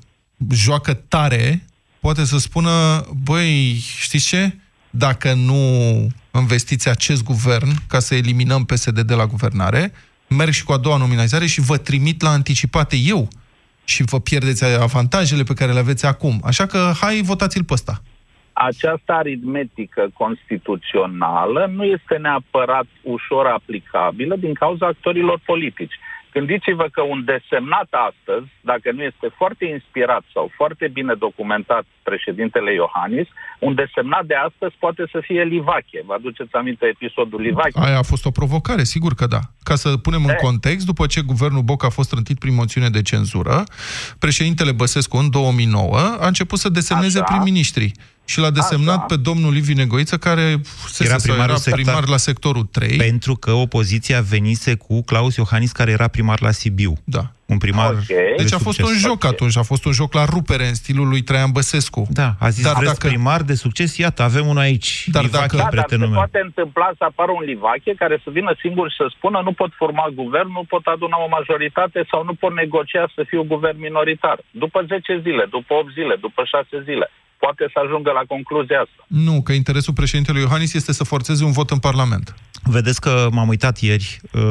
joacă tare poate să spună, băi, știți ce? Dacă nu investiți acest guvern ca să eliminăm PSD de la guvernare, merg și cu a doua nominalizare și vă trimit la anticipate eu și vă pierdeți avantajele pe care le aveți acum. Așa că hai, votați-l pe ăsta. Această aritmetică constituțională nu este neapărat ușor aplicabilă din cauza actorilor politici. Gândiți-vă că un desemnat astăzi, dacă nu este foarte inspirat sau foarte bine documentat președintele Iohannis, un desemnat de astăzi poate să fie Livache. Vă aduceți aminte episodul Livache? Aia a fost o provocare, sigur că da. Ca să punem în E. context, după ce guvernul Boc a fost trântit prin moțiune de cenzură, președintele Băsescu în 2009 a început să desemneze Așa. Prim-ministri. Și l-a desemnat Așa. pe domnul Liviu Negoiță, care se Era era, primarul era sector. primar la sectorul 3. Pentru că opoziția venise cu Claus Iohannis, care era primar la Sibiu. Da. Un primar Ok. de Deci a fost succes. un joc atunci, a fost un joc la rupere în stilul lui Traian Băsescu. Da, a zis, Dar vreți dacă- primar de succes? Iată, avem unul aici. Dar Livache, dacă- Da, dar se prietenul meu. poate întâmpla să apară un Livache care să vină singur și să spună nu pot forma guvern, nu pot aduna o majoritate sau nu pot negocia să fiu guvern minoritar. După 10 zile, după 8 zile, după 6 zile. Poate să ajungă la concluzia asta. Nu, că interesul președintelui Iohannis este să forțeze un vot în Parlament. Vedeți că m-am uitat ieri. Uh,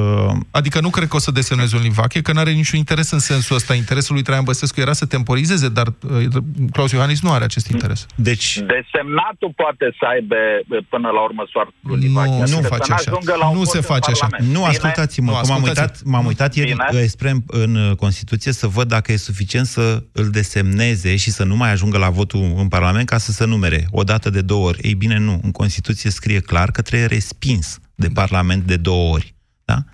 Adică nu cred că o să desemneze un Livache, că nu are niciun interes în sensul ăsta. Interesul lui Traian Băsescu era să temporizeze, dar uh, Claus Iohannis nu are acest interes. deci, Desemnatul poate să aibă e, până la urmă soartă lui Livache. Nu, Adică nu să face așa. n-ajungă La un Nu vot se în face așa. Parlament. nu, Bine? ascultați-mă, Nu, că m-am ascultați-mă. uitat, m-am uitat ieri Bine. uh, spre în, în uh, Constituție să văd dacă e suficient să îl desemneze și să nu mai ajungă la votul în Parlament ca să se numere o dată de două ori. Ei bine, nu. În Constituție scrie clar că trebuie respins de Parlament de două ori. Da?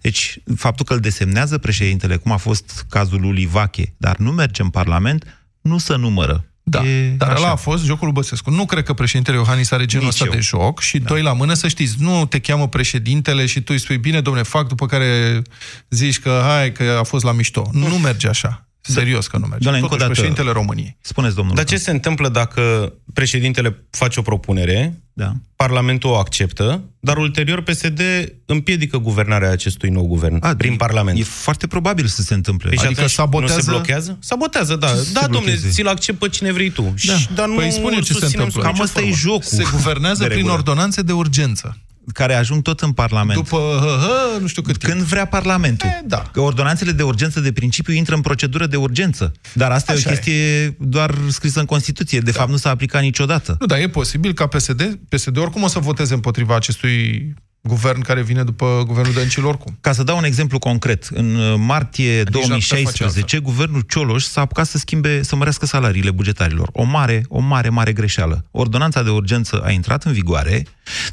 Deci, faptul că îl desemnează președintele, cum a fost cazul lui Livache, dar nu merge în Parlament, nu se numără. Da, E dar așa. ăla a fost jocul lui Băsescu. Nu cred că președintele Iohannis are genul Nici ăsta eu. de joc și da. doi la mână să știți, nu te cheamă președintele și tu îi spui, bine, domne, fac, după care zici că hai, că a fost la mișto. Nu merge așa. Serios că nu merge. Doamne, încă o Totuși, dată- președintele României. Spuneți, domnul. Dar ce se întâmplă dacă președintele face o propunere, Da. Parlamentul o acceptă, dar ulterior PSD împiedică guvernarea acestui nou guvern A, prin Parlament? E foarte probabil să se întâmple. Păi și Adică atunci sabotează- Nu se blochează? Sabotează, da. Ce să Da, se domne, blocheze? ți-l accept pe cine vrei tu. Da. Și- Dar nu păi spune îl ce se susținem întâmplă. sub nicio Cam ăsta e formă. jocul. Se guvernează de prin regulă. ordonanțe de urgență. Care ajung tot în Parlament. După, hă, hă, nu știu cât timp. Când vrea Parlamentul. E, da. Că ordonanțele de urgență de principiu intră în procedură de urgență. Dar asta Așa e o chestie doar scrisă în Constituție. De fapt, nu s-a aplicat niciodată. Nu, dar e posibil ca PSD, PSD oricum o să voteze împotriva acestui Guvern care vine după guvernul Dăncil oricum. Ca să dau un exemplu concret, în uh, martie Nici n-ar putea face 2016, guvernul Cioloș s-a apucat să schimbe, să mărească salariile bugetarilor. O mare, o mare, mare greșeală. Ordonanța de urgență a intrat în vigoare,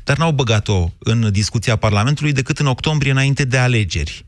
dar n-au băgat-o în discuția Parlamentului decât în octombrie înainte de alegeri.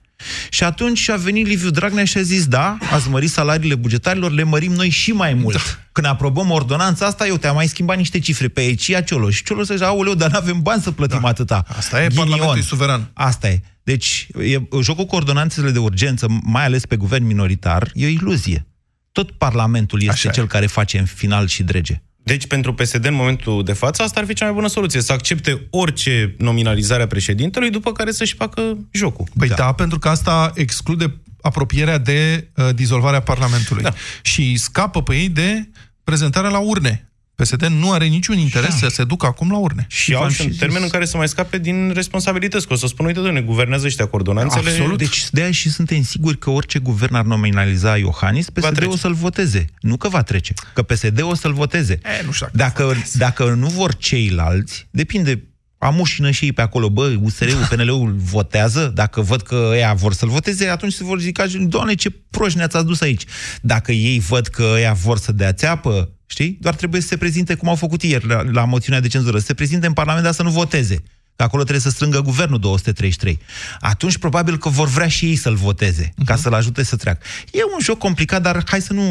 Și atunci a venit Liviu Dragnea și a zis, da, ați mărit salariile bugetarilor, le mărim noi și mai mult. Da. Când aprobăm ordonanța asta, eu te-am mai schimbat niște cifre pe aici, ia Cioloș. Și Cioloș zice, aoleu, dar nu avem bani să plătim da. atâta. Asta e, Parlamentul e suveran. Asta e. Deci, e, jocul cu ordonanțele de urgență, mai ales pe guvern minoritar, e o iluzie. Tot Parlamentul este Așa e. cel care face în final și drege. Deci, pentru PSD, în momentul de față, asta ar fi cea mai bună soluție. Să accepte orice nominalizare a președintelui, după care să-și facă jocul. Păi da, da pentru că asta exclude apropierea de uh, dizolvarea Parlamentului. Da. Și scapă pe ei de prezentarea la urne. PSD nu are niciun interes Da. să se ducă acum la urne. Și au și un zis- termen în care să mai scape din responsabilități. Că o să spună, uite, doamne, guvernează ăștia cu ordonanțele. Absolut. Deci de aia și suntem siguri că orice guvern ar nominaliza Iohannis, PSD o să-l voteze. Nu că va trece, că PSD o să-l voteze. E, nu știu dacă, dacă nu vor ceilalți, depinde amușină și ei pe acolo, bă, USR-ul, PNL-ul votează, dacă văd că ăia vor să-l voteze, atunci se vor zica, doamne, ce proști ne-ați adus aici. Dacă ei văd că ăia vor să dea țeapă, știi? Doar trebuie să se prezinte, cum au făcut ieri la, la moțiunea de cenzură, să se prezinte în Parlament, dar să nu voteze. Că acolo trebuie să strângă guvernul 233. Atunci probabil că vor vrea și ei să-l voteze, uh-huh. ca să-l ajute să treacă. E un joc complicat, dar hai să nu...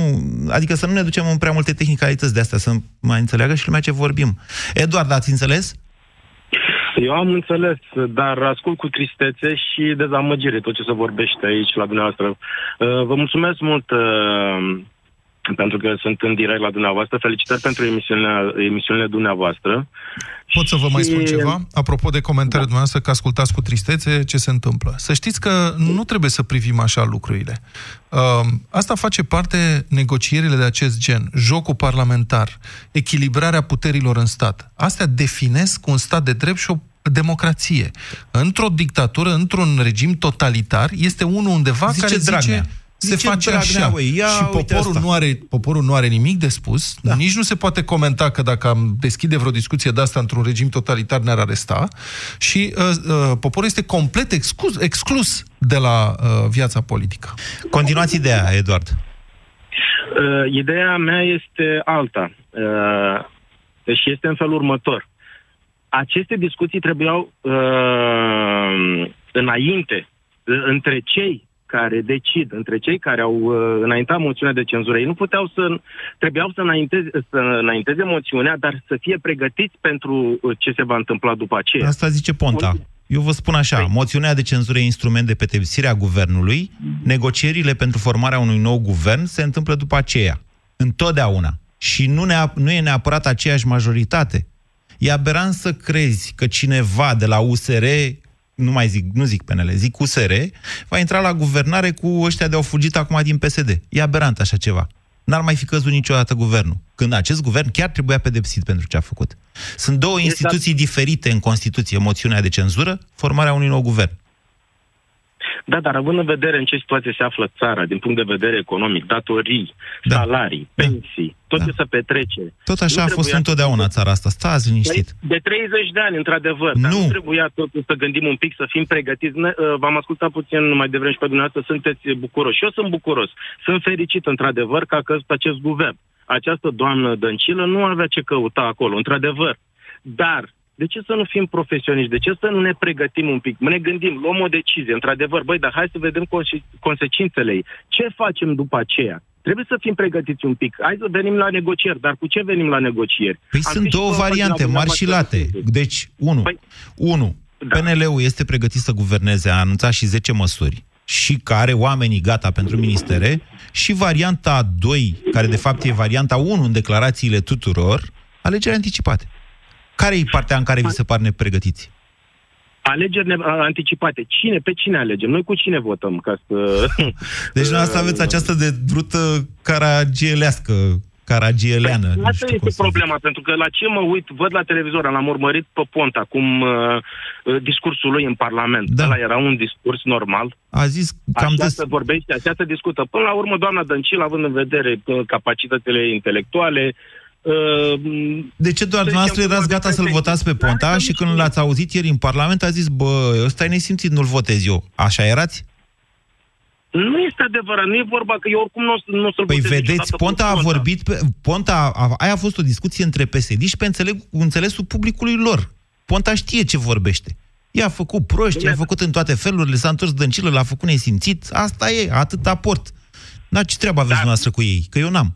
Adică să nu ne ducem în prea multe tehnicalități de astea, să mai înțeleagă și lumea ce vorbim. Eduard, ați înțeles? Eu am înțeles, dar ascult cu tristețe și dezamăgire tot ce se vorbește aici la dumneavoastră. Uh, Vă mulțumesc mult uh, pentru că sunt în direct la dumneavoastră. Felicitări pentru emisiunea, emisiunile dumneavoastră. Pot să vă mai Și- spun ceva? Apropo de comentariul dumneavoastră că ascultați cu tristețe ce se întâmplă. Să știți că nu trebuie să privim așa lucrurile. Uh, Asta face parte negocierile de acest gen, jocul parlamentar, echilibrarea puterilor în stat. Astea definesc un stat de drept și o democrație. Într-o dictatură, într-un regim totalitar, este unul undeva Zice care Dragnea. Zice se Zice face Dragnea, așa. băi, ia și uite poporul asta. nu, are, poporul nu are nimic de spus, da. nici nu se poate comenta că dacă am deschide vreo discuție de asta într-un regim totalitar ne-ar aresta și uh, uh, poporul este complet exclus, exclus de la uh, viața politică. Continuați ideea, Eduard. Uh, ideea mea este alta. Uh, și este în felul următor. Aceste discuții trebuiau uh, înainte, uh, între cei care decid, între cei care au uh, înaintat moțiunea de cenzură. Ei nu puteau să... Trebuiau să înainteze, să înainteze moțiunea, dar să fie pregătiți pentru uh, ce se va întâmpla după aceea. Asta zice Ponta. Eu vă spun așa, moțiunea de cenzură e instrument de pedepsire a guvernului, negocierile pentru formarea unui nou guvern se întâmplă după aceea. Întotdeauna. Și nu, ne nu e neapărat aceeași majoritate. E aberant să crezi că cineva de la USR, nu mai zic, nu zic PNL, zic USR, va intra la guvernare cu ăștia de au fugit acum din PSD. E aberant așa ceva. N-ar mai fi căzut niciodată guvernul. Când acest guvern chiar trebuia pedepsit pentru ce a făcut. Sunt două Exact. instituții diferite în Constituție, moțiunea de cenzură, formarea unui nou guvern. Da, dar având în vedere în ce situație se află țara, din punct de vedere economic, datorii, da. salarii, pensii, tot da. ce se petrece. Tot așa nu a fost trebuia- întotdeauna țara asta. Stați liniștit. De 30 de ani, într-adevăr, dar Nu. nu trebuia totuși să gândim un pic, să fim pregătiți. Ne- uh, V-am ascultat puțin mai devreme și pe dumneavoastră, sunteți bucuroși. Și eu sunt bucuros. Sunt fericit, într-adevăr, că a căzut acest guvern. Această doamnă Dăncilă nu avea ce căuta acolo, într-adevăr. Dar de ce să nu fim profesioniști? De ce să nu ne pregătim un pic? Ne gândim, luăm o decizie, într-adevăr, băi, dar hai să vedem conse- consecințele ei. Ce facem după aceea? Trebuie să fim pregătiți un pic. Hai să venim la negocieri, dar cu ce venim la negocieri? Păi Am sunt fi și două pe pagina variante, mari și dumneavoastră. late. Deci, unu, Păi, unu da. PNL-ul este pregătit să guverneze, a anunțat și 10 măsuri și care oamenii gata pentru ministere și varianta 2, care de fapt e varianta 1 în declarațiile tuturor, alegeri anticipate. Care e partea în care vi se par nepregătiți? Alegeri ne- anticipate. Cine? Pe cine alegem? Noi cu cine votăm? Ca să... Deci dumneavoastră aveți această de drută caragielească, caragieleană. nu Asta știu cum este să zic. problema, pentru că la ce mă uit, văd la televizor, l-am urmărit pe Pont acum uh, uh, discursul lui în Parlament. Da. Ăla era un discurs normal. A zis cam Așa des... se vorbește, așa se discută. Până la urmă, doamna Dăncilă, având în vedere uh, capacitățile intelectuale, Uh, De ce doar dumneavoastră erați gata să-l votați pe Ponta și când l-ați auzit ieri în Parlament a zis, bă, ăsta e nesimțit, nu-l votez eu. Așa erați? Nu este adevărat, nu e vorba că eu oricum nu, o să- nu o să-l Păi votez vedeți, niciodată cu Ponta a Ponta. vorbit, pe, Ponta, a, aia a fost o discuție între PSD și pe înțeleg, înțelesul publicului lor. Ponta știe ce vorbește. I-a făcut proști, i-a făcut în toate felurile, s-a întors dăncilă, l-a făcut nesimțit. Asta e, atât aport. Dar ce treabă aveți dumneavoastră cu ei? Că eu n-am.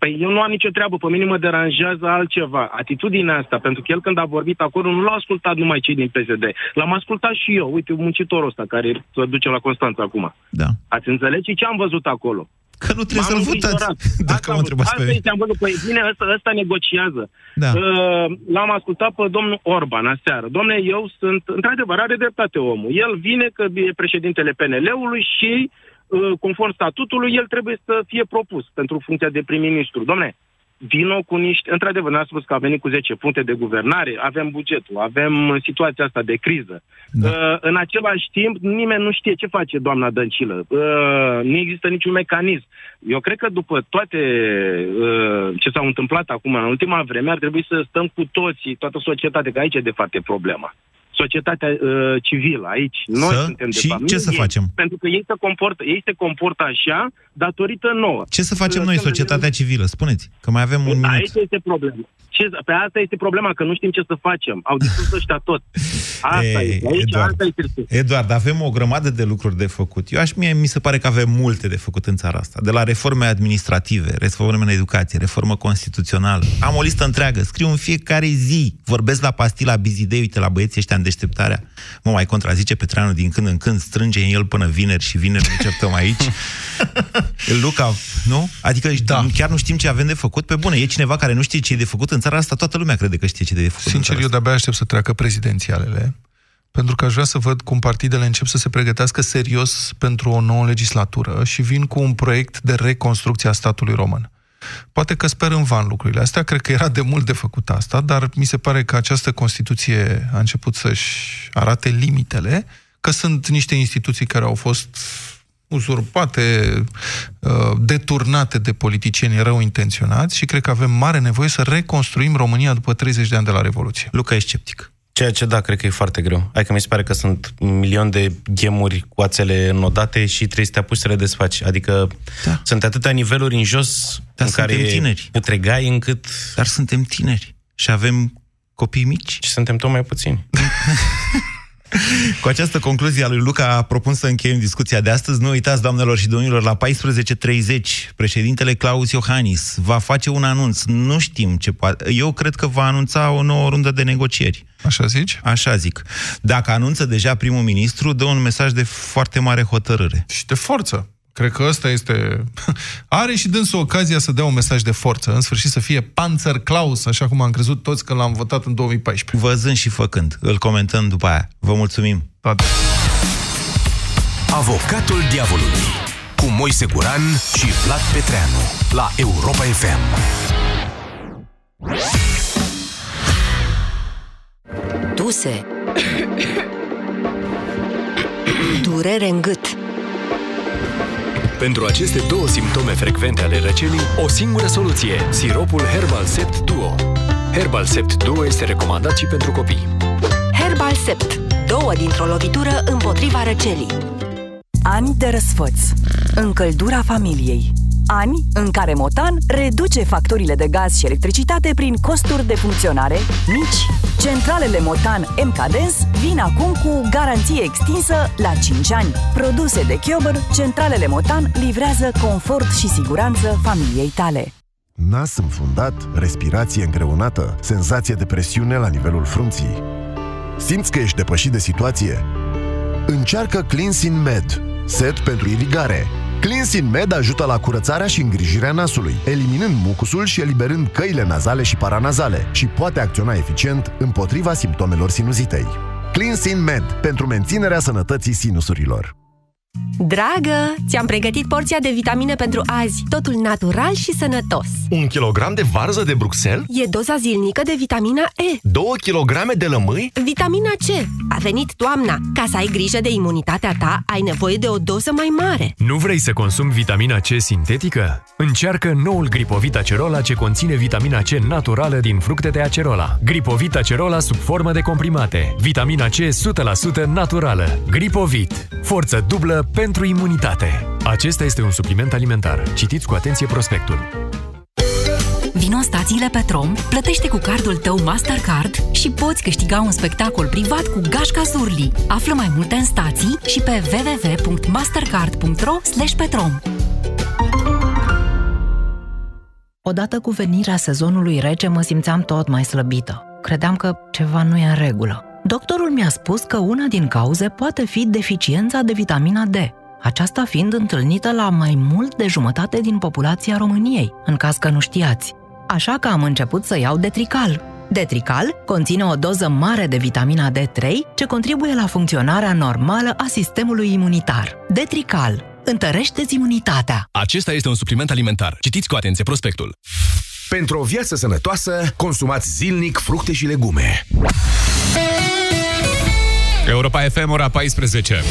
Păi eu nu am nicio treabă, pe mine mă deranjează altceva. Atitudinea asta, pentru că el când a vorbit acolo nu l-a ascultat numai cei din PSD. L-am ascultat și eu. Uite, muncitorul ăsta care se duce la Constanța acum. Da. Ați înțeles și ce am văzut acolo? Că nu trebuie M-am să-l votați, îngrijorat. dacă Asta mă am- întrebați pe Asta mine. este, am văzut. Păi bine, ăsta, ăsta negociază. Da. Uh, L-am ascultat pe domnul Orban aseară. Domne, eu sunt, într-adevăr, are dreptate omul. El vine că e președintele PNL-ului și, uh, conform statutului, el trebuie să fie propus pentru funcția de prim-ministru. Domne, vino cu niște... Într-adevăr, ne-a spus că a venit cu 10 puncte de guvernare, avem bugetul, avem uh, situația asta de criză. Da. Uh, în același timp, nimeni nu știe ce face doamna Dăncilă. Uh, nu există niciun mecanism. Eu cred că după toate uh, ce s-au întâmplat acum în ultima vreme, ar trebui să stăm cu toții, toată societatea, că aici e de fapt e problema. Societatea uh, civilă, aici. Noi Să? suntem de Și fapt. ce nu să ei. facem? Pentru că ei se comportă, ei se comportă așa datorită nouă. Ce să facem noi, Când- societatea civilă? Spuneți, că mai avem un minut. Aici este problema. Ce, pe asta este problema, că nu știm ce să facem. Au distrus ăștia tot. Asta Ei, este. Aici Eduard. asta este. Eduard, avem o grămadă de lucruri de făcut. Eu aș, mie, mi se pare că avem multe de făcut în țara asta. De la reforme administrative, reforme în educație, reformă constituțională. Am o listă întreagă, scriu în fiecare zi. Vorbesc la pastila Bizidei, uite la băieții ăștia în deșteptarea. Mă mai contrazice Petreanu din când în când, strânge în el până vineri și vineri ne certăm aici. Luca, nu? Adică da. chiar nu știm ce avem de făcut. Pe bune, e cineva care nu știe ce e de făcut în țara asta, toată lumea crede că știe ce e de făcut în Sincer, țara eu asta. de-abia aștept să treacă prezidențialele, pentru că aș vrea să văd cum partidele încep să se pregătească serios pentru o nouă legislatură și vin cu un proiect de reconstrucție a statului român. Poate că sper în van lucrurile astea, cred că era de mult de făcut asta, dar mi se pare că această Constituție a început să-și arate limitele, că sunt niște instituții care au fost uzurpate, uh, deturnate de politicieni rău intenționați și cred că avem mare nevoie să reconstruim România după 30 de ani de la Revoluție. Luca e sceptic. Ceea ce da, cred că e foarte greu. Adică mi se pare că sunt un milion de ghemuri cu ațele înodate și trebuie să te apuci să le desfaci. Adică da. sunt atâtea niveluri în jos Dar în care suntem tineri. putregai încât... Dar suntem tineri și avem copii mici. Și suntem tot mai puțini. Cu această concluzie a lui Luca propun să încheiem discuția de astăzi. Nu uitați, doamnelor și domnilor, la 14.30 președintele Claus Iohannis va face un anunț. Nu știm ce poate. Eu cred că va anunța o nouă rundă de negocieri. Așa zici? Așa zic. Dacă anunță deja primul ministru, dă un mesaj de foarte mare hotărâre. Și de forță. Cred că ăsta este... Are și dânsul ocazia să dea un mesaj de forță. În sfârșit să fie Panzer Klaus, așa cum am crezut toți când l-am votat în 2014. Văzând și făcând. Îl comentăm după aia. Vă mulțumim. Toate. Avocatul diavolului cu Moise Guran și Vlad Petreanu la Europa FM. Duse. Durere în gât. Pentru aceste două simptome frecvente ale răcelii, o singură soluție, siropul Herbal Sept Duo. Herbal Sept Duo este recomandat și pentru copii. Herbal Sept. Două dintr-o lovitură împotriva răcelii. Ani de răsfăț. Încăldura familiei. Ani în care Motan reduce facturile de gaz și electricitate prin costuri de funcționare mici. Centralele Motan MKDens vin acum cu garanție extinsă la 5 ani. Produse de Chiober, centralele Motan livrează confort și siguranță familiei tale. Nas înfundat, respirație îngreunată, senzație de presiune la nivelul frunții. Simți că ești depășit de situație? Încearcă Cleansin Med, set pentru irigare. Cleansin Med ajută la curățarea și îngrijirea nasului, eliminând mucusul și eliberând căile nazale și paranazale și poate acționa eficient împotriva simptomelor sinuzitei. Cleansin Med, pentru menținerea sănătății sinusurilor. Dragă, ți-am pregătit porția de vitamine pentru azi. Totul natural și sănătos. Un kilogram de varză de Bruxelles? E doza zilnică de vitamina E. 2 kilograme de lămâi? Vitamina C. A venit toamna. Ca să ai grijă de imunitatea ta, ai nevoie de o doză mai mare. Nu vrei să consumi vitamina C sintetică? Încearcă noul Gripovit Acerola ce conține vitamina C naturală din fructe de acerola. Gripovit Acerola sub formă de comprimate. Vitamina C 100% naturală. Gripovit. Forță dublă pentru imunitate. Acesta este un supliment alimentar. Citiți cu atenție prospectul. Vino în stațiile Petrom, plătește cu cardul tău Mastercard și poți câștiga un spectacol privat cu Gașca Zurli. Află mai multe în stații și pe www.mastercard.ro petrom. Odată cu venirea sezonului rece mă simțeam tot mai slăbită. Credeam că ceva nu e în regulă. Doctorul mi-a spus că una din cauze poate fi deficiența de vitamina D, aceasta fiind întâlnită la mai mult de jumătate din populația României, în caz că nu știați. Așa că am început să iau Detrical. Detrical conține o doză mare de vitamina D3 ce contribuie la funcționarea normală a sistemului imunitar. Detrical întărește imunitatea. Acesta este un supliment alimentar. Citiți cu atenție prospectul. Pentru o viață sănătoasă, consumați zilnic fructe și legume. Europa FM, ora 14.